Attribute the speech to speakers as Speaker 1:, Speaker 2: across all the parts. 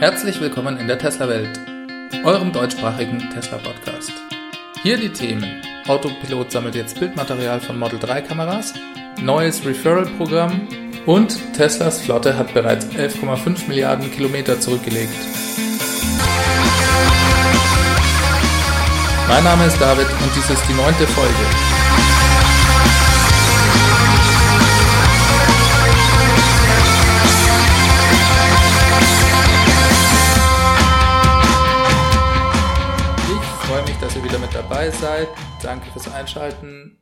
Speaker 1: Herzlich willkommen in der Tesla-Welt, eurem deutschsprachigen Tesla-Podcast. Hier die Themen. Autopilot sammelt jetzt Bildmaterial von Model 3 Kameras, neues Referral-Programm und Teslas Flotte hat bereits 11,5 Milliarden Kilometer zurückgelegt. Mein Name ist David und dies ist die neunte Folge. Seid. Danke fürs Einschalten.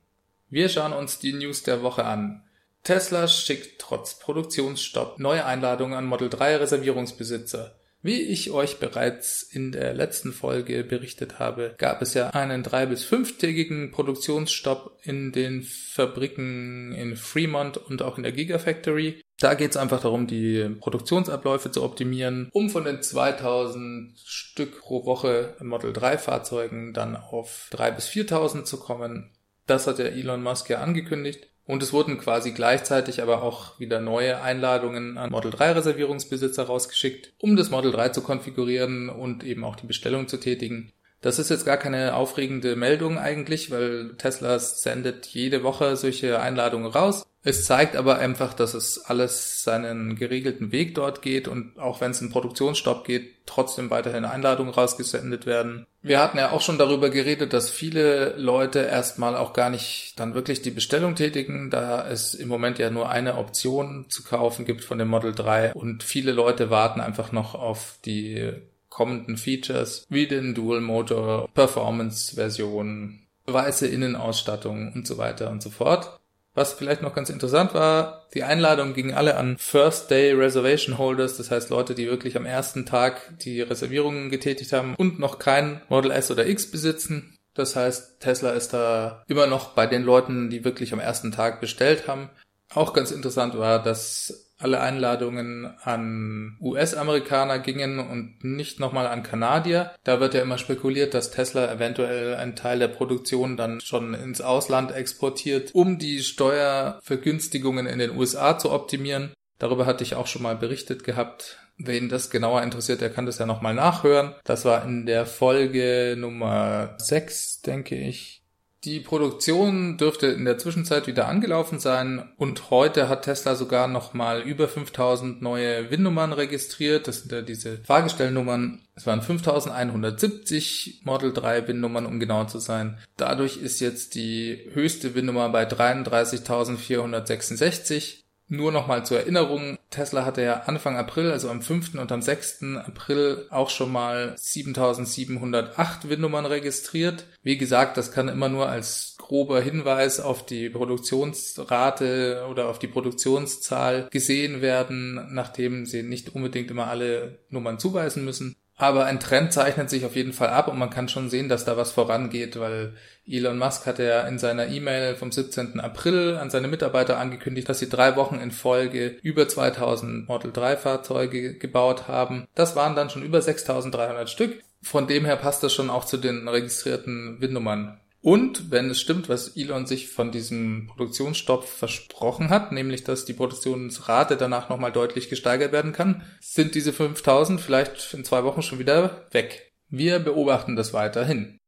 Speaker 1: Wir schauen uns die News der Woche an. Tesla schickt trotz Produktionsstopp neue Einladungen an Model 3 Reservierungsbesitzer. Wie ich euch bereits in der letzten Folge berichtet habe, gab es ja einen drei- bis fünftägigen Produktionsstopp in den Fabriken in Fremont und auch in der Gigafactory. Da geht es einfach darum, die Produktionsabläufe zu optimieren, um von den 2000 Stück pro Woche Model 3 Fahrzeugen dann auf 3 bis 4000 zu kommen. Das hat der Elon Musk ja angekündigt. Und es wurden quasi gleichzeitig aber auch wieder neue Einladungen an Model 3 Reservierungsbesitzer rausgeschickt, um das Model 3 zu konfigurieren und eben auch die Bestellung zu tätigen. Das ist jetzt gar keine aufregende Meldung eigentlich, weil Tesla sendet jede Woche solche Einladungen raus. Es zeigt aber einfach, dass es alles seinen geregelten Weg dort geht und auch wenn es einen Produktionsstopp geht, trotzdem weiterhin Einladungen rausgesendet werden. Wir hatten ja auch schon darüber geredet, dass viele Leute erstmal auch gar nicht dann wirklich die Bestellung tätigen, da es im Moment ja nur eine Option zu kaufen gibt von dem Model 3 und viele Leute warten einfach noch auf die kommenden Features wie den Dual Motor Performance Version, weiße Innenausstattung und so weiter und so fort. Was vielleicht noch ganz interessant war, die Einladung ging alle an First Day Reservation Holders, das heißt Leute, die wirklich am ersten Tag die Reservierungen getätigt haben und noch kein Model S oder X besitzen. Das heißt, Tesla ist da immer noch bei den Leuten, die wirklich am ersten Tag bestellt haben. Auch ganz interessant war, dass alle Einladungen an US-Amerikaner gingen und nicht nochmal an Kanadier. Da wird ja immer spekuliert, dass Tesla eventuell einen Teil der Produktion dann schon ins Ausland exportiert, um die Steuervergünstigungen in den USA zu optimieren. Darüber hatte ich auch schon mal berichtet gehabt. Wen das genauer interessiert, der kann das ja nochmal nachhören. Das war in der Folge Nummer 6, denke ich. Die Produktion dürfte in der Zwischenzeit wieder angelaufen sein und heute hat Tesla sogar nochmal über 5000 neue WIN-Nummern registriert. Das sind ja diese Fahrgestellnummern. Es waren 5170 Model 3 WIN-Nummern, um genau zu sein. Dadurch ist jetzt die höchste WIN-Nummer bei 33.466. Nur nochmal zur Erinnerung, Tesla hatte ja Anfang April, also am 5. und am 6. April auch schon mal 7708 WIN-Nummern registriert. Wie gesagt, das kann immer nur als grober Hinweis auf die Produktionsrate oder auf die Produktionszahl gesehen werden, nachdem sie nicht unbedingt immer alle Nummern zuweisen müssen. Aber ein Trend zeichnet sich auf jeden Fall ab und man kann schon sehen, dass da was vorangeht, weil Elon Musk hatte ja in seiner E-Mail vom 17. April an seine Mitarbeiter angekündigt, dass sie drei Wochen in Folge über 2000 Model 3 Fahrzeuge gebaut haben. Das waren dann schon über 6300 Stück. Von dem her passt das schon auch zu den registrierten WIN-Nummern. Und wenn es stimmt, was Elon sich von diesem Produktionsstopp versprochen hat, nämlich dass die Produktionsrate danach nochmal deutlich gesteigert werden kann, sind diese 5000 vielleicht in zwei Wochen schon wieder weg. Wir beobachten das weiterhin.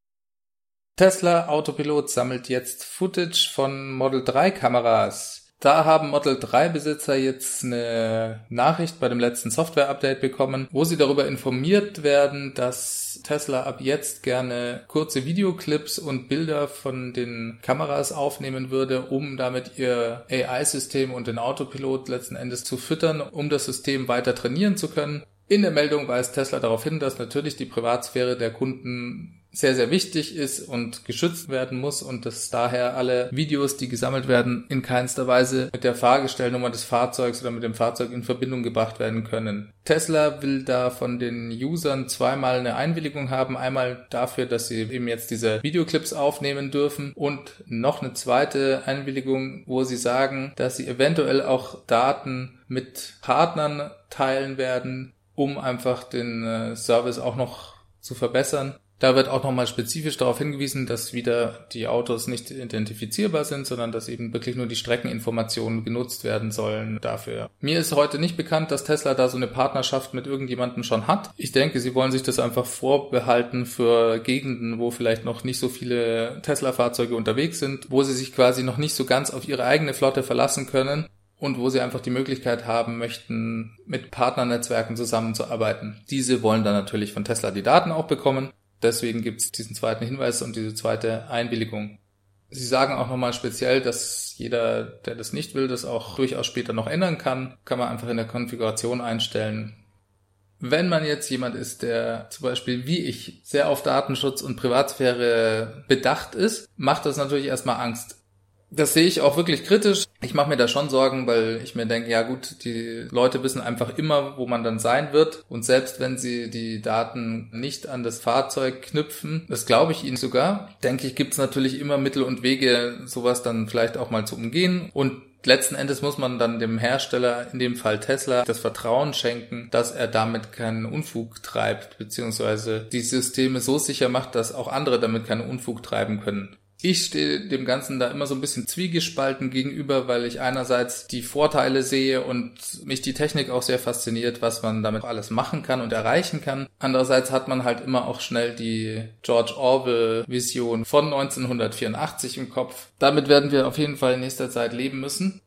Speaker 1: Tesla Autopilot sammelt jetzt Footage von Model 3 Kameras. Da haben Model 3 Besitzer jetzt eine Nachricht bei dem letzten Software-Update bekommen, wo sie darüber informiert werden, dass Tesla ab jetzt gerne kurze Videoclips und Bilder von den Kameras aufnehmen würde, um damit ihr AI-System und den Autopilot letzten Endes zu füttern, um das System weiter trainieren zu können. In der Meldung weist Tesla darauf hin, dass natürlich die Privatsphäre der Kunden sehr, sehr wichtig ist und geschützt werden muss und dass daher alle Videos, die gesammelt werden, in keinster Weise mit der Fahrgestellnummer des Fahrzeugs oder mit dem Fahrzeug in Verbindung gebracht werden können. Tesla will da von den Usern zweimal eine Einwilligung haben. Einmal dafür, dass sie eben jetzt diese Videoclips aufnehmen dürfen und noch eine zweite Einwilligung, wo sie sagen, dass sie eventuell auch Daten mit Partnern teilen werden, um einfach den äh, Service auch noch zu verbessern. Da wird auch nochmal spezifisch darauf hingewiesen, dass wieder die Autos nicht identifizierbar sind, sondern dass eben wirklich nur die Streckeninformationen genutzt werden sollen dafür. Mir ist heute nicht bekannt, dass Tesla da so eine Partnerschaft mit irgendjemandem schon hat. Ich denke, sie wollen sich das einfach vorbehalten für Gegenden, wo vielleicht noch nicht so viele Tesla-Fahrzeuge unterwegs sind, wo sie sich quasi noch nicht so ganz auf ihre eigene Flotte verlassen können und wo sie einfach die Möglichkeit haben möchten, mit Partnernetzwerken zusammenzuarbeiten. Diese wollen dann natürlich von Tesla die Daten auch bekommen Deswegen gibt es diesen zweiten Hinweis und diese zweite Einwilligung. Sie sagen auch nochmal speziell, dass jeder, der das nicht will, das auch durchaus später noch ändern kann. Kann man einfach in der Konfiguration einstellen. Wenn man jetzt jemand ist, der zum Beispiel wie ich sehr auf Datenschutz und Privatsphäre bedacht ist, macht das natürlich erstmal Angst das sehe ich auch wirklich kritisch. Ich mache mir da schon Sorgen, weil ich mir denke, ja gut, die Leute wissen einfach immer, wo man dann sein wird. Und selbst wenn sie die Daten nicht an das Fahrzeug knüpfen, das glaube ich ihnen sogar, denke ich, gibt es natürlich immer Mittel und Wege, sowas dann vielleicht auch mal zu umgehen. Und letzten Endes muss man dann dem Hersteller, in dem Fall Tesla, das Vertrauen schenken, dass er damit keinen Unfug treibt, beziehungsweise die Systeme so sicher macht, dass auch andere damit keinen Unfug treiben können. Ich stehe dem Ganzen da immer so ein bisschen zwiegespalten gegenüber, weil ich einerseits die Vorteile sehe und mich die Technik auch sehr fasziniert, was man damit alles machen kann und erreichen kann. Andererseits hat man halt immer auch schnell die George Orwell Vision von 1984 im Kopf. Damit werden wir auf jeden Fall in nächster Zeit leben müssen.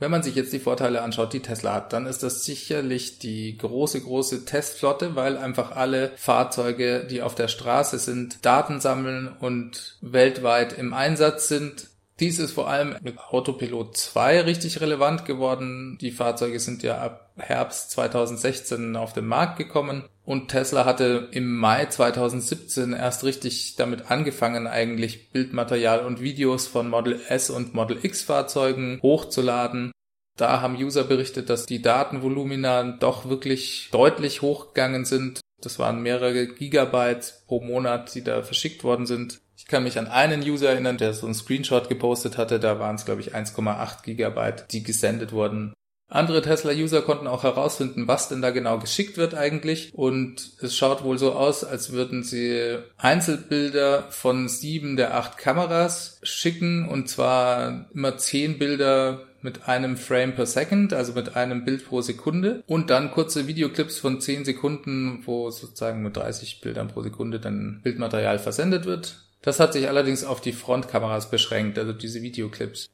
Speaker 1: Wenn man sich jetzt die Vorteile anschaut, die Tesla hat, dann ist das sicherlich die große, große Testflotte, weil einfach alle Fahrzeuge, die auf der Straße sind, Daten sammeln und weltweit im Einsatz sind. Dies ist vor allem mit Autopilot 2 richtig relevant geworden. Die Fahrzeuge sind ja ab Herbst 2016 auf den Markt gekommen und Tesla hatte im Mai 2017 erst richtig damit angefangen, eigentlich Bildmaterial und Videos von Model S und Model X Fahrzeugen hochzuladen. Da haben User berichtet, dass die Datenvolumina doch wirklich deutlich hochgegangen sind. Das waren mehrere Gigabyte pro Monat, die da verschickt worden sind. Ich kann mich an einen User erinnern, der so einen Screenshot gepostet hatte. Da waren es, glaube ich, 1,8 Gigabyte, die gesendet wurden. Andere Tesla-User konnten auch herausfinden, was denn da genau geschickt wird eigentlich. Und es schaut wohl so aus, als würden sie Einzelbilder von sieben der acht Kameras schicken. Und zwar immer zehn Bilder mit einem Frame per Second, also mit einem Bild pro Sekunde und dann kurze Videoclips von 10 Sekunden, wo sozusagen mit 30 Bildern pro Sekunde dann Bildmaterial versendet wird. Das hat sich allerdings auf die Frontkameras beschränkt, also diese Videoclips.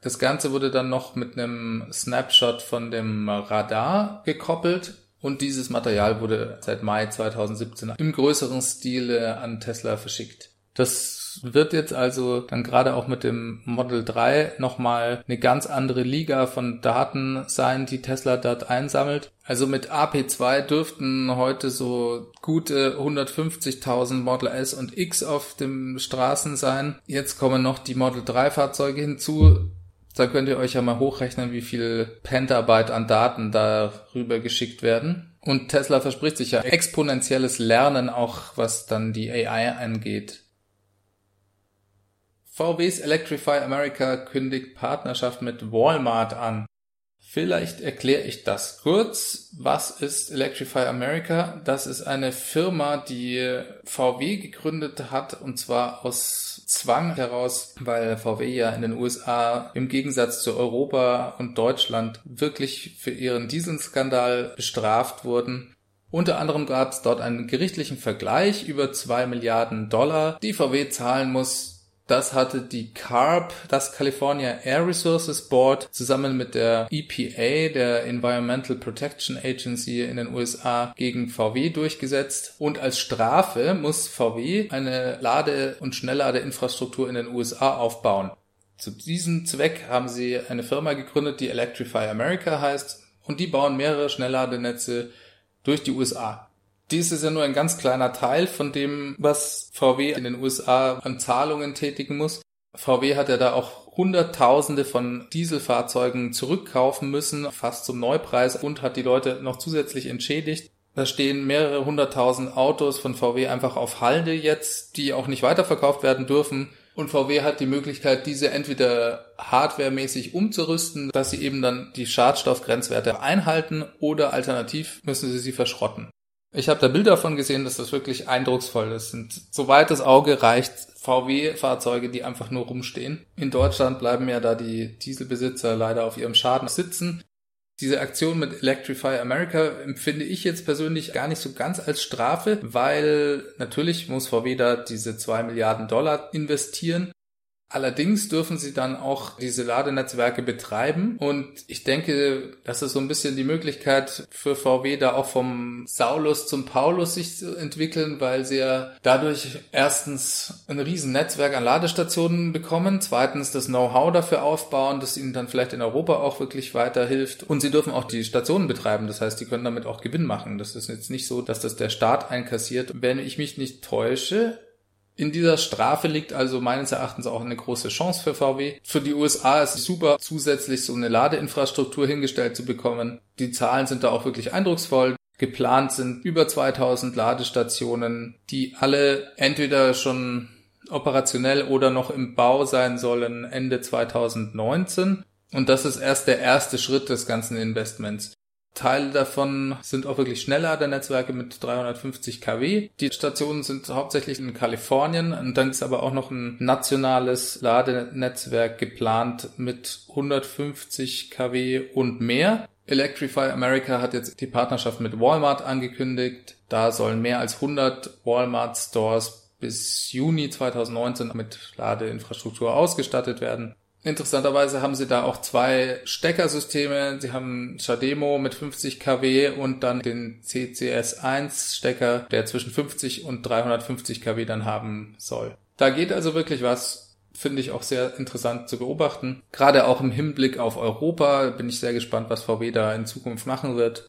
Speaker 1: Das Ganze wurde dann noch mit einem Snapshot von dem Radar gekoppelt und dieses Material wurde seit Mai 2017 im größeren Stile an Tesla verschickt. Das wird jetzt also dann gerade auch mit dem Model 3 nochmal eine ganz andere Liga von Daten sein, die Tesla dort einsammelt. Also mit AP2 dürften heute so gute 150.000 Model S und X auf den Straßen sein. Jetzt kommen noch die Model 3 Fahrzeuge hinzu. Da könnt ihr euch ja mal hochrechnen, wie viel Pentabyte an Daten darüber geschickt werden. Und Tesla verspricht sich ja exponentielles Lernen auch, was dann die AI angeht. VWs Electrify America kündigt Partnerschaft mit Walmart an. Vielleicht erkläre ich das kurz. Was ist Electrify America? Das ist eine Firma, die VW gegründet hat und zwar aus Zwang heraus, weil VW ja in den USA im Gegensatz zu Europa und Deutschland wirklich für ihren Dieselskandal bestraft wurden. Unter anderem gab es dort einen gerichtlichen Vergleich über zwei Milliarden Dollar, die VW zahlen muss, das hatte die CARB, das California Air Resources Board, zusammen mit der EPA, der Environmental Protection Agency in den USA, gegen VW durchgesetzt. Und als Strafe muss VW eine Lade- und Schnellladeinfrastruktur in den USA aufbauen. Zu diesem Zweck haben sie eine Firma gegründet, die Electrify America heißt, und die bauen mehrere Schnellladenetze durch die USA. Dies ist ja nur ein ganz kleiner Teil von dem, was VW in den USA an Zahlungen tätigen muss. VW hat ja da auch Hunderttausende von Dieselfahrzeugen zurückkaufen müssen, fast zum Neupreis und hat die Leute noch zusätzlich entschädigt. Da stehen mehrere hunderttausend Autos von VW einfach auf Halde jetzt, die auch nicht weiterverkauft werden dürfen. Und VW hat die Möglichkeit, diese entweder hardwaremäßig umzurüsten, dass sie eben dann die Schadstoffgrenzwerte einhalten oder alternativ müssen sie sie verschrotten. Ich habe da Bilder davon gesehen, dass das wirklich eindrucksvoll ist. Und soweit das Auge reicht, VW-Fahrzeuge, die einfach nur rumstehen. In Deutschland bleiben ja da die Dieselbesitzer leider auf ihrem Schaden sitzen. Diese Aktion mit Electrify America empfinde ich jetzt persönlich gar nicht so ganz als Strafe, weil natürlich muss VW da diese zwei Milliarden Dollar investieren. Allerdings dürfen sie dann auch diese Ladenetzwerke betreiben und ich denke, das ist so ein bisschen die Möglichkeit für VW da auch vom Saulus zum Paulus sich zu entwickeln, weil sie ja dadurch erstens ein riesen Netzwerk an Ladestationen bekommen, zweitens das Know-how dafür aufbauen, das ihnen dann vielleicht in Europa auch wirklich weiterhilft und sie dürfen auch die Stationen betreiben, das heißt, die können damit auch Gewinn machen. Das ist jetzt nicht so, dass das der Staat einkassiert. Wenn ich mich nicht täusche, in dieser Strafe liegt also meines Erachtens auch eine große Chance für VW. Für die USA ist es super, zusätzlich so eine Ladeinfrastruktur hingestellt zu bekommen. Die Zahlen sind da auch wirklich eindrucksvoll. Geplant sind über 2000 Ladestationen, die alle entweder schon operationell oder noch im Bau sein sollen Ende 2019. Und das ist erst der erste Schritt des ganzen Investments. Teile davon sind auch wirklich Schnellladernetzwerke mit 350 kW. Die Stationen sind hauptsächlich in Kalifornien und dann ist aber auch noch ein nationales Ladenetzwerk geplant mit 150 kW und mehr. Electrify America hat jetzt die Partnerschaft mit Walmart angekündigt. Da sollen mehr als 100 Walmart Stores bis Juni 2019 mit Ladeinfrastruktur ausgestattet werden. Interessanterweise haben sie da auch zwei Steckersysteme. Sie haben Chademo mit 50 kW und dann den CCS1 Stecker, der zwischen 50 und 350 kW dann haben soll. Da geht also wirklich was, finde ich auch sehr interessant zu beobachten. Gerade auch im Hinblick auf Europa bin ich sehr gespannt, was VW da in Zukunft machen wird.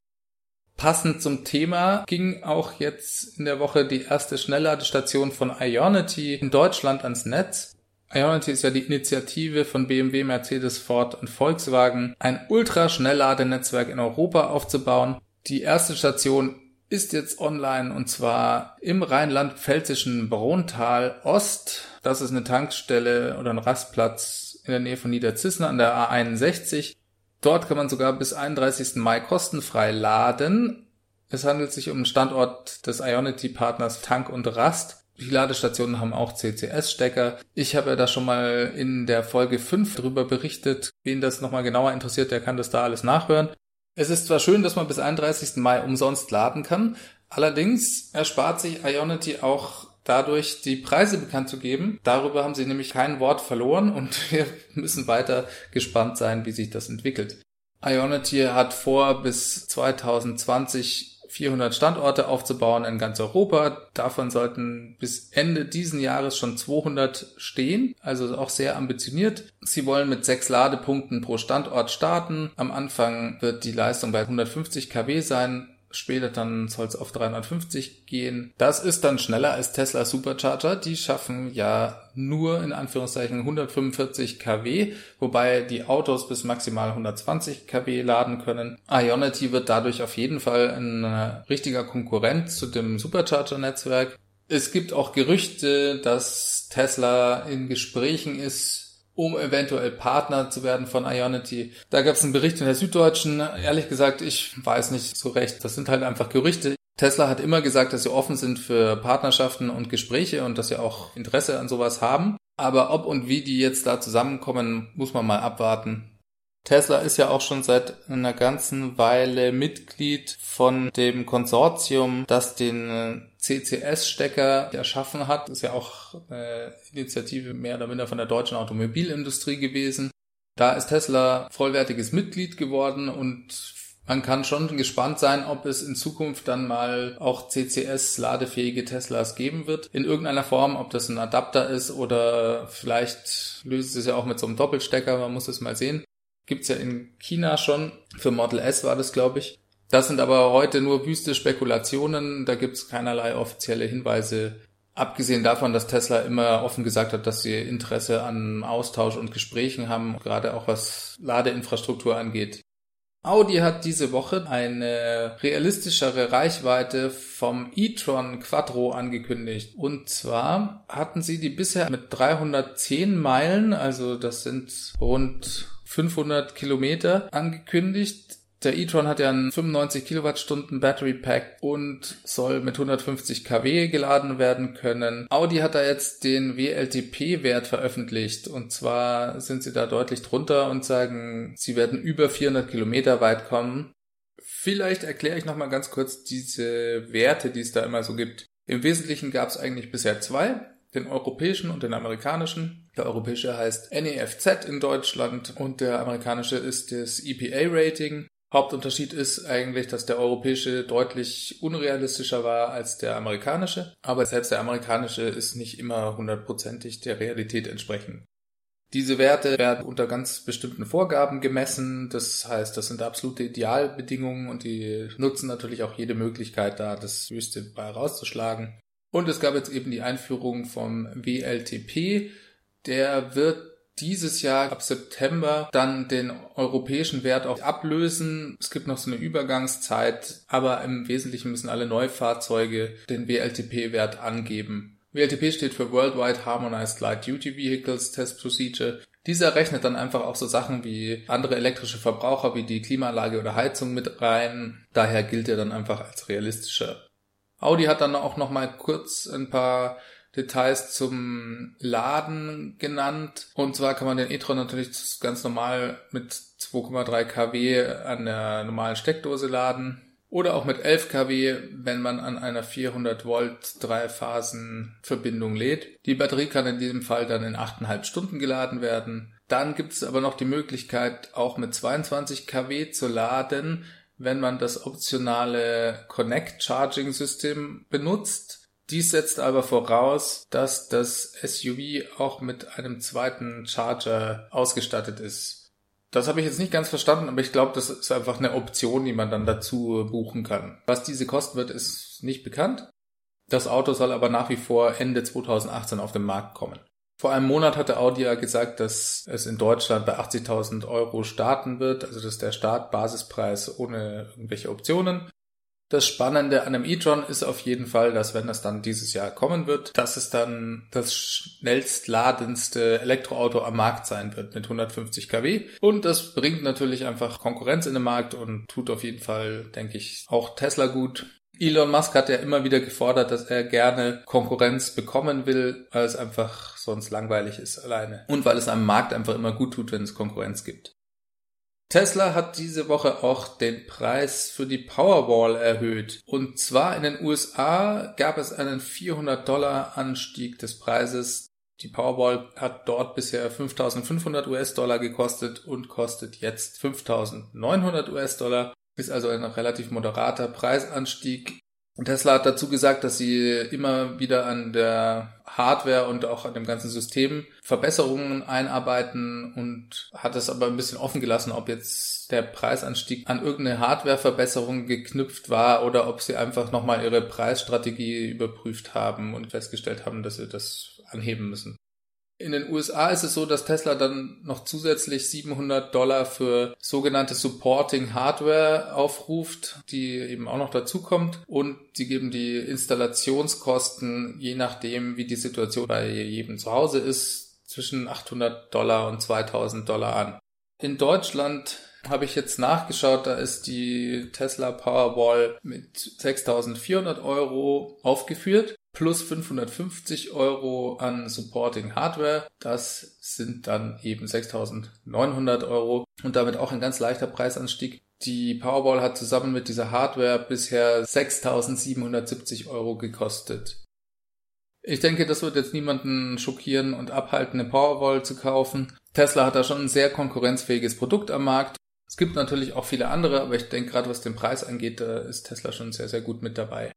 Speaker 1: Passend zum Thema ging auch jetzt in der Woche die erste Schnellladestation von Ionity in Deutschland ans Netz. Ionity ist ja die Initiative von BMW, Mercedes, Ford und Volkswagen, ein Ultraschnellladenetzwerk in Europa aufzubauen. Die erste Station ist jetzt online und zwar im rheinland-pfälzischen Brontal Ost. Das ist eine Tankstelle oder ein Rastplatz in der Nähe von Niederzissen an der A61. Dort kann man sogar bis 31. Mai kostenfrei laden. Es handelt sich um einen Standort des Ionity-Partners Tank und Rast. Die Ladestationen haben auch CCS-Stecker. Ich habe ja da schon mal in der Folge 5 drüber berichtet. Wen das nochmal genauer interessiert, der kann das da alles nachhören. Es ist zwar schön, dass man bis 31. Mai umsonst laden kann, allerdings erspart sich Ionity auch dadurch die Preise bekannt zu geben. Darüber haben sie nämlich kein Wort verloren und wir müssen weiter gespannt sein, wie sich das entwickelt. Ionity hat vor, bis 2020 400 Standorte aufzubauen in ganz Europa. Davon sollten bis Ende diesen Jahres schon 200 stehen, also auch sehr ambitioniert. Sie wollen mit sechs Ladepunkten pro Standort starten. Am Anfang wird die Leistung bei 150 kW sein. Später dann soll es auf 350 gehen. Das ist dann schneller als Tesla Supercharger. Die schaffen ja nur in Anführungszeichen 145 kW, wobei die Autos bis maximal 120 kW laden können. Ionity wird dadurch auf jeden Fall ein richtiger Konkurrent zu dem Supercharger-Netzwerk. Es gibt auch Gerüchte, dass Tesla in Gesprächen ist um eventuell Partner zu werden von Ionity. Da gab es einen Bericht in der Süddeutschen. Ehrlich gesagt, ich weiß nicht so recht. Das sind halt einfach Gerüchte. Tesla hat immer gesagt, dass sie offen sind für Partnerschaften und Gespräche und dass sie auch Interesse an sowas haben. Aber ob und wie die jetzt da zusammenkommen, muss man mal abwarten. Tesla ist ja auch schon seit einer ganzen Weile Mitglied von dem Konsortium, das den äh, CCS-Stecker erschaffen hat. Das ist ja auch eine Initiative mehr oder minder von der deutschen Automobilindustrie gewesen. Da ist Tesla vollwertiges Mitglied geworden und man kann schon gespannt sein, ob es in Zukunft dann mal auch CCS-ladefähige Teslas geben wird. In irgendeiner Form, ob das ein Adapter ist oder vielleicht löst es ja auch mit so einem Doppelstecker, man muss es mal sehen. Gibt's ja in China schon. Für Model S war das, glaube ich. Das sind aber heute nur wüste Spekulationen. Da gibt's keinerlei offizielle Hinweise. Abgesehen davon, dass Tesla immer offen gesagt hat, dass sie Interesse an Austausch und Gesprächen haben, gerade auch was Ladeinfrastruktur angeht. Audi hat diese Woche eine realistischere Reichweite vom e-tron Quattro angekündigt. Und zwar hatten sie die bisher mit 310 Meilen, also das sind rund 500 Kilometer angekündigt. Der e-tron hat ja einen 95 Kilowattstunden Battery Pack und soll mit 150 kW geladen werden können. Audi hat da jetzt den WLTP-Wert veröffentlicht und zwar sind sie da deutlich drunter und sagen, sie werden über 400 Kilometer weit kommen. Vielleicht erkläre ich nochmal ganz kurz diese Werte, die es da immer so gibt. Im Wesentlichen gab es eigentlich bisher zwei, den europäischen und den amerikanischen. Der europäische heißt NEFZ in Deutschland und der amerikanische ist das EPA-Rating. Hauptunterschied ist eigentlich, dass der europäische deutlich unrealistischer war als der amerikanische, aber selbst der amerikanische ist nicht immer hundertprozentig der Realität entsprechend. Diese Werte werden unter ganz bestimmten Vorgaben gemessen. Das heißt, das sind absolute Idealbedingungen und die nutzen natürlich auch jede Möglichkeit da, das höchste bei rauszuschlagen. Und es gab jetzt eben die Einführung vom WLTP. Der wird dieses Jahr ab September dann den europäischen Wert auch ablösen. Es gibt noch so eine Übergangszeit, aber im Wesentlichen müssen alle Neufahrzeuge den WLTP-Wert angeben. WLTP steht für Worldwide Harmonized Light Duty Vehicles Test Procedure. Dieser rechnet dann einfach auch so Sachen wie andere elektrische Verbraucher wie die Klimaanlage oder Heizung mit rein. Daher gilt er dann einfach als realistischer. Audi hat dann auch noch mal kurz ein paar Details zum Laden genannt. Und zwar kann man den e-tron natürlich ganz normal mit 2,3 kW an der normalen Steckdose laden. Oder auch mit 11 kW, wenn man an einer 400 Volt Dreiphasen Verbindung lädt. Die Batterie kann in diesem Fall dann in 8,5 Stunden geladen werden. Dann gibt es aber noch die Möglichkeit, auch mit 22 kW zu laden, wenn man das optionale Connect Charging System benutzt. Dies setzt aber voraus, dass das SUV auch mit einem zweiten Charger ausgestattet ist. Das habe ich jetzt nicht ganz verstanden, aber ich glaube, das ist einfach eine Option, die man dann dazu buchen kann. Was diese kosten wird, ist nicht bekannt. Das Auto soll aber nach wie vor Ende 2018 auf den Markt kommen. Vor einem Monat hatte Audi ja gesagt, dass es in Deutschland bei 80.000 Euro starten wird. Also das ist der Startbasispreis ohne irgendwelche Optionen. Das Spannende an einem e-tron ist auf jeden Fall, dass wenn das dann dieses Jahr kommen wird, dass es dann das schnellstladendste Elektroauto am Markt sein wird mit 150 kW. Und das bringt natürlich einfach Konkurrenz in den Markt und tut auf jeden Fall, denke ich, auch Tesla gut. Elon Musk hat ja immer wieder gefordert, dass er gerne Konkurrenz bekommen will, weil es einfach sonst langweilig ist alleine. Und weil es am Markt einfach immer gut tut, wenn es Konkurrenz gibt. Tesla hat diese Woche auch den Preis für die Powerwall erhöht. Und zwar in den USA gab es einen 400 Dollar Anstieg des Preises. Die Powerwall hat dort bisher 5500 US-Dollar gekostet und kostet jetzt 5900 US-Dollar. Ist also ein relativ moderater Preisanstieg. Und Tesla hat dazu gesagt, dass sie immer wieder an der Hardware und auch an dem ganzen System Verbesserungen einarbeiten und hat es aber ein bisschen offen gelassen, ob jetzt der Preisanstieg an irgendeine Hardwareverbesserung geknüpft war oder ob sie einfach nochmal ihre Preisstrategie überprüft haben und festgestellt haben, dass sie das anheben müssen. In den USA ist es so, dass Tesla dann noch zusätzlich 700 Dollar für sogenannte Supporting Hardware aufruft, die eben auch noch dazukommt. Und sie geben die Installationskosten, je nachdem, wie die Situation bei jedem zu Hause ist, zwischen 800 Dollar und 2000 Dollar an. In Deutschland habe ich jetzt nachgeschaut, da ist die Tesla Powerwall mit 6400 Euro aufgeführt plus 550 Euro an Supporting Hardware. Das sind dann eben 6.900 Euro und damit auch ein ganz leichter Preisanstieg. Die Powerball hat zusammen mit dieser Hardware bisher 6.770 Euro gekostet. Ich denke, das wird jetzt niemanden schockieren und abhalten, eine Powerball zu kaufen. Tesla hat da schon ein sehr konkurrenzfähiges Produkt am Markt. Es gibt natürlich auch viele andere, aber ich denke, gerade was den Preis angeht, da ist Tesla schon sehr, sehr gut mit dabei.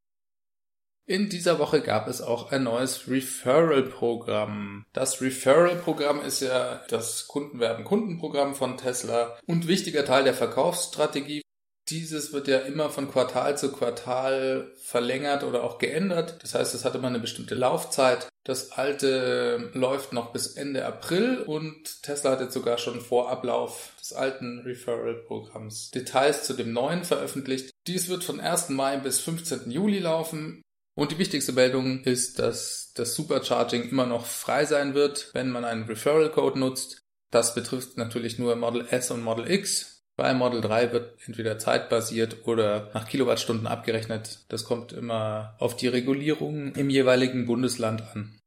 Speaker 1: In dieser Woche gab es auch ein neues Referral-Programm. Das Referral-Programm ist ja das Kundenwerben-Kundenprogramm von Tesla und wichtiger Teil der Verkaufsstrategie. Dieses wird ja immer von Quartal zu Quartal verlängert oder auch geändert. Das heißt, es hat immer eine bestimmte Laufzeit. Das alte läuft noch bis Ende April und Tesla hat jetzt sogar schon vor Ablauf des alten Referral-Programms Details zu dem neuen veröffentlicht. Dies wird von 1. Mai bis 15. Juli laufen. Und die wichtigste Meldung ist, dass das Supercharging immer noch frei sein wird, wenn man einen Referral Code nutzt. Das betrifft natürlich nur Model S und Model X. Bei Model 3 wird entweder zeitbasiert oder nach Kilowattstunden abgerechnet. Das kommt immer auf die Regulierung im jeweiligen Bundesland an.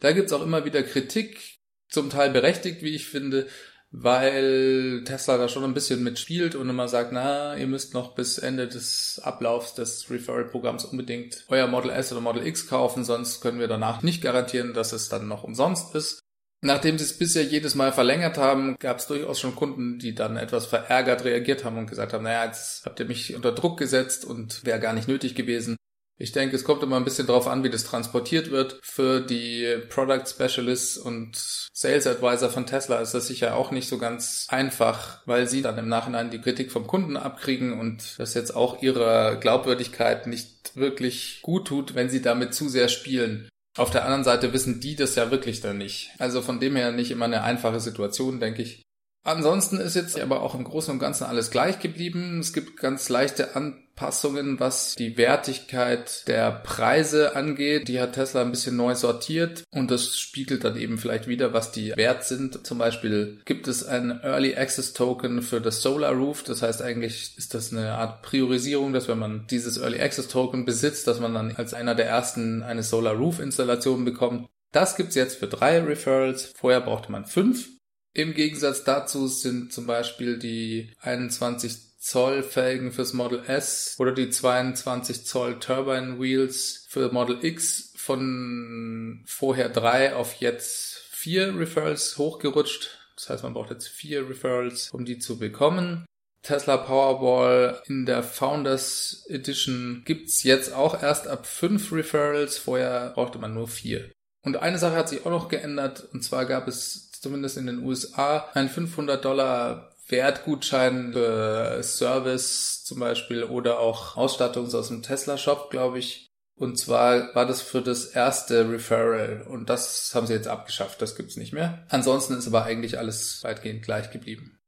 Speaker 1: Da gibt's auch immer wieder Kritik, zum Teil berechtigt, wie ich finde, weil Tesla da schon ein bisschen mitspielt und immer sagt, na, ihr müsst noch bis Ende des Ablaufs des Referral-Programms unbedingt euer Model S oder Model X kaufen, sonst können wir danach nicht garantieren, dass es dann noch umsonst ist. Nachdem sie es bisher jedes Mal verlängert haben, gab es durchaus schon Kunden, die dann etwas verärgert reagiert haben und gesagt haben, naja, jetzt habt ihr mich unter Druck gesetzt und wäre gar nicht nötig gewesen. Ich denke, es kommt immer ein bisschen drauf an, wie das transportiert wird. Für die Product Specialists und Sales Advisor von Tesla ist das sicher auch nicht so ganz einfach, weil sie dann im Nachhinein die Kritik vom Kunden abkriegen und das jetzt auch ihrer Glaubwürdigkeit nicht wirklich gut tut, wenn sie damit zu sehr spielen. Auf der anderen Seite wissen die das ja wirklich dann nicht. Also von dem her nicht immer eine einfache Situation, denke ich. Ansonsten ist jetzt aber auch im Großen und Ganzen alles gleich geblieben. Es gibt ganz leichte Anpassungen, was die Wertigkeit der Preise angeht. Die hat Tesla ein bisschen neu sortiert und das spiegelt dann eben vielleicht wieder, was die wert sind. Zum Beispiel gibt es ein Early Access Token für das Solar Roof. Das heißt eigentlich ist das eine Art Priorisierung, dass wenn man dieses Early Access Token besitzt, dass man dann als einer der ersten eine Solar Roof Installation bekommt. Das gibt's jetzt für drei Referrals. Vorher brauchte man fünf. Im Gegensatz dazu sind zum Beispiel die 21 Zoll Felgen fürs Model S oder die 22 Zoll Turbine Wheels für Model X von vorher drei auf jetzt vier Referrals hochgerutscht. Das heißt, man braucht jetzt vier Referrals, um die zu bekommen. Tesla Powerball in der Founders Edition gibt's jetzt auch erst ab fünf Referrals. Vorher brauchte man nur vier. Und eine Sache hat sich auch noch geändert. Und zwar gab es zumindest in den USA, ein 500 Dollar Wertgutschein für Service zum Beispiel oder auch Ausstattung aus dem Tesla-Shop, glaube ich. Und zwar war das für das erste Referral und das haben sie jetzt abgeschafft, das gibt's nicht mehr. Ansonsten ist aber eigentlich alles weitgehend gleich geblieben.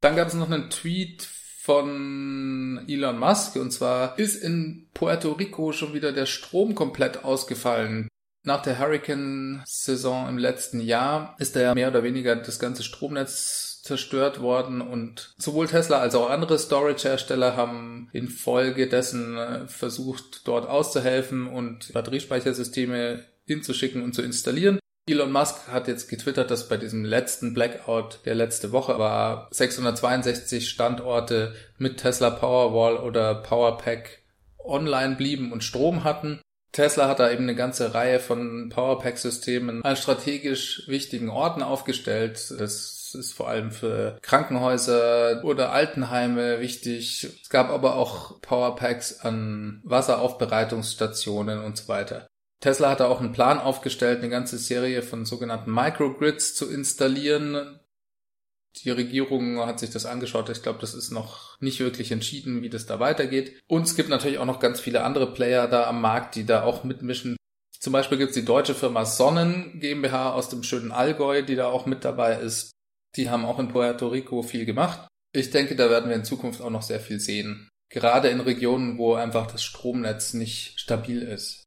Speaker 1: Dann gab es noch einen Tweet von Elon Musk und zwar ist in Puerto Rico schon wieder der Strom komplett ausgefallen. Nach der Hurricane-Saison im letzten Jahr ist da ja mehr oder weniger das ganze Stromnetz zerstört worden und sowohl Tesla als auch andere Storage-Hersteller haben infolgedessen äh, versucht, dort auszuhelfen und Batteriespeichersysteme hinzuschicken und zu installieren. Elon Musk hat jetzt getwittert, dass bei diesem letzten Blackout, der letzte Woche war, 662 Standorte mit Tesla Powerwall oder Powerpack online blieben und Strom hatten. Tesla hat da eben eine ganze Reihe von Powerpack-Systemen an strategisch wichtigen Orten aufgestellt. Das ist vor allem für Krankenhäuser oder Altenheime wichtig. Es gab aber auch Powerpacks an Wasseraufbereitungsstationen und so weiter. Tesla hat da auch einen Plan aufgestellt, eine ganze Serie von sogenannten Microgrids zu installieren. Die Regierung hat sich das angeschaut. Ich glaube, das ist noch nicht wirklich entschieden, wie das da weitergeht. Und es gibt natürlich auch noch ganz viele andere Player da am Markt, die da auch mitmischen. Zum Beispiel gibt es die deutsche Firma Sonnen GmbH aus dem schönen Allgäu, die da auch mit dabei ist. Die haben auch in Puerto Rico viel gemacht. Ich denke, da werden wir in Zukunft auch noch sehr viel sehen. Gerade in Regionen, wo einfach das Stromnetz nicht stabil ist.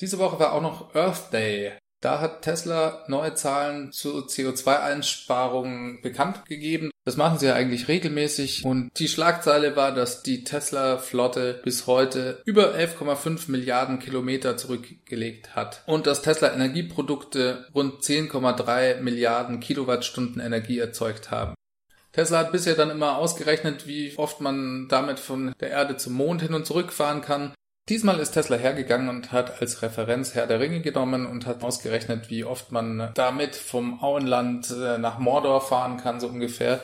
Speaker 1: Diese Woche war auch noch Earth Day. Da hat Tesla neue Zahlen zur CO2-Einsparung bekannt gegeben. Das machen sie ja eigentlich regelmäßig. Und die Schlagzeile war, dass die Tesla-Flotte bis heute über 11,5 Milliarden Kilometer zurückgelegt hat. Und dass Tesla Energieprodukte rund 10,3 Milliarden Kilowattstunden Energie erzeugt haben. Tesla hat bisher dann immer ausgerechnet, wie oft man damit von der Erde zum Mond hin und zurück fahren kann. Diesmal ist Tesla hergegangen und hat als Referenz Herr der Ringe genommen und hat ausgerechnet, wie oft man damit vom Auenland äh, nach Mordor fahren kann, so ungefähr.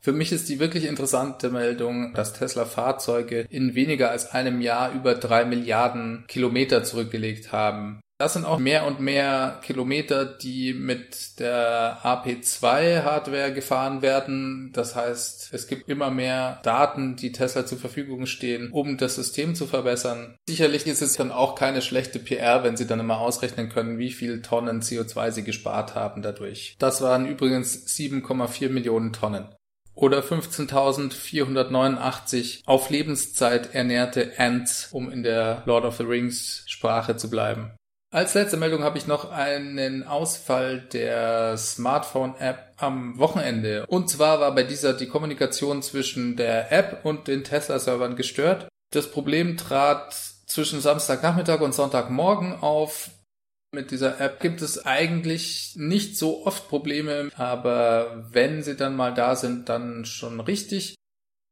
Speaker 1: Für mich ist die wirklich interessante Meldung, dass Tesla Fahrzeuge in weniger als einem Jahr über drei Milliarden Kilometer zurückgelegt haben. Das sind auch mehr und mehr Kilometer, die mit der AP2-Hardware gefahren werden. Das heißt, es gibt immer mehr Daten, die Tesla zur Verfügung stehen, um das System zu verbessern. Sicherlich ist es dann auch keine schlechte PR, wenn sie dann immer ausrechnen können, wie viel Tonnen CO2 sie gespart haben dadurch. Das waren übrigens 7,4 Millionen Tonnen oder 15.489 auf Lebenszeit ernährte Ants, um in der Lord of the Rings Sprache zu bleiben. Als letzte Meldung habe ich noch einen Ausfall der Smartphone-App am Wochenende. Und zwar war bei dieser die Kommunikation zwischen der App und den Tesla-Servern gestört. Das Problem trat zwischen Samstagnachmittag und Sonntagmorgen auf. Mit dieser App gibt es eigentlich nicht so oft Probleme, aber wenn sie dann mal da sind, dann schon richtig.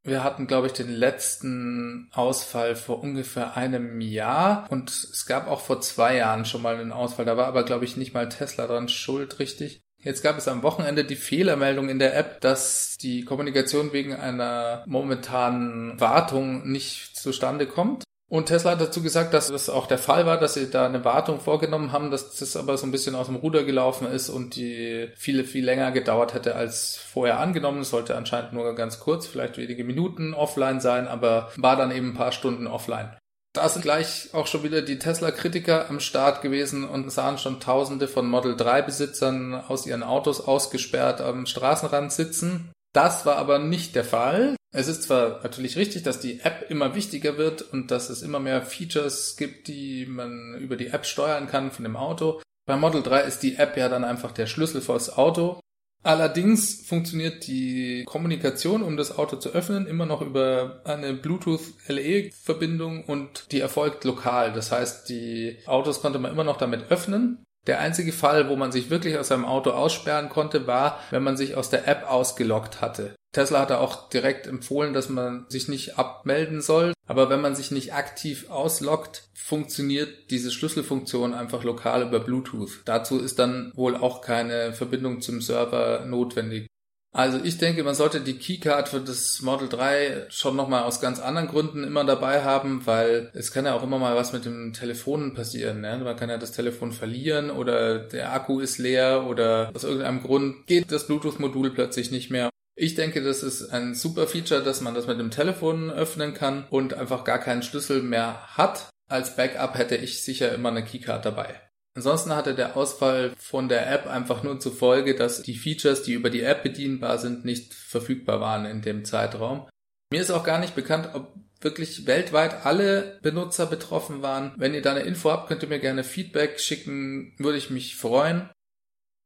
Speaker 1: Wir hatten, glaube ich, den letzten Ausfall vor ungefähr einem Jahr und es gab auch vor zwei Jahren schon mal einen Ausfall. Da war aber, glaube ich, nicht mal Tesla dran schuld, richtig. Jetzt gab es am Wochenende die Fehlermeldung in der App, dass die Kommunikation wegen einer momentanen Wartung nicht zustande kommt. Und Tesla hat dazu gesagt, dass das auch der Fall war, dass sie da eine Wartung vorgenommen haben, dass das aber so ein bisschen aus dem Ruder gelaufen ist und die viele, viel länger gedauert hätte als vorher angenommen. Es sollte anscheinend nur ganz kurz, vielleicht wenige Minuten offline sein, aber war dann eben ein paar Stunden offline. Da sind gleich auch schon wieder die Tesla-Kritiker am Start gewesen und sahen schon Tausende von Model 3-Besitzern aus ihren Autos ausgesperrt am Straßenrand sitzen. Das war aber nicht der Fall. Es ist zwar natürlich richtig, dass die App immer wichtiger wird und dass es immer mehr Features gibt, die man über die App steuern kann von dem Auto. Bei Model 3 ist die App ja dann einfach der Schlüssel fürs Auto. Allerdings funktioniert die Kommunikation, um das Auto zu öffnen, immer noch über eine Bluetooth-LE-Verbindung und die erfolgt lokal. Das heißt, die Autos konnte man immer noch damit öffnen. Der einzige Fall, wo man sich wirklich aus seinem Auto aussperren konnte, war, wenn man sich aus der App ausgeloggt hatte. Tesla hatte auch direkt empfohlen, dass man sich nicht abmelden soll. Aber wenn man sich nicht aktiv ausloggt, funktioniert diese Schlüsselfunktion einfach lokal über Bluetooth. Dazu ist dann wohl auch keine Verbindung zum Server notwendig. Also ich denke, man sollte die Keycard für das Model 3 schon nochmal aus ganz anderen Gründen immer dabei haben, weil es kann ja auch immer mal was mit dem Telefon passieren. Ne? Man kann ja das Telefon verlieren oder der Akku ist leer oder aus irgendeinem Grund geht das Bluetooth-Modul plötzlich nicht mehr. Ich denke, das ist ein super Feature, dass man das mit dem Telefon öffnen kann und einfach gar keinen Schlüssel mehr hat. Als Backup hätte ich sicher immer eine Keycard dabei. Ansonsten hatte der Ausfall von der App einfach nur zur Folge, dass die Features, die über die App bedienbar sind, nicht verfügbar waren in dem Zeitraum. Mir ist auch gar nicht bekannt, ob wirklich weltweit alle Benutzer betroffen waren. Wenn ihr da eine Info habt, könnt ihr mir gerne Feedback schicken, würde ich mich freuen.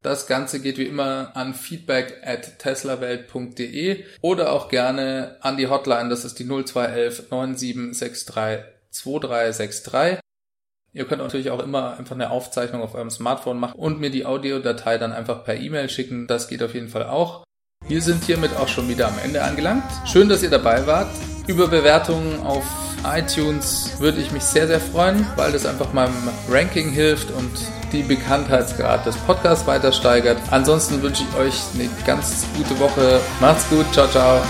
Speaker 1: Das Ganze geht wie immer an feedback at teslawelt.de oder auch gerne an die Hotline, das ist die 0211 9763 2363. Ihr könnt natürlich auch immer einfach eine Aufzeichnung auf eurem Smartphone machen und mir die Audiodatei dann einfach per E-Mail schicken. Das geht auf jeden Fall auch. Wir sind hiermit auch schon wieder am Ende angelangt. Schön, dass ihr dabei wart. Über Bewertungen auf iTunes würde ich mich sehr, sehr freuen, weil das einfach meinem Ranking hilft und die Bekanntheitsgrad des Podcasts weiter steigert. Ansonsten wünsche ich euch eine ganz gute Woche. Macht's gut. Ciao, ciao.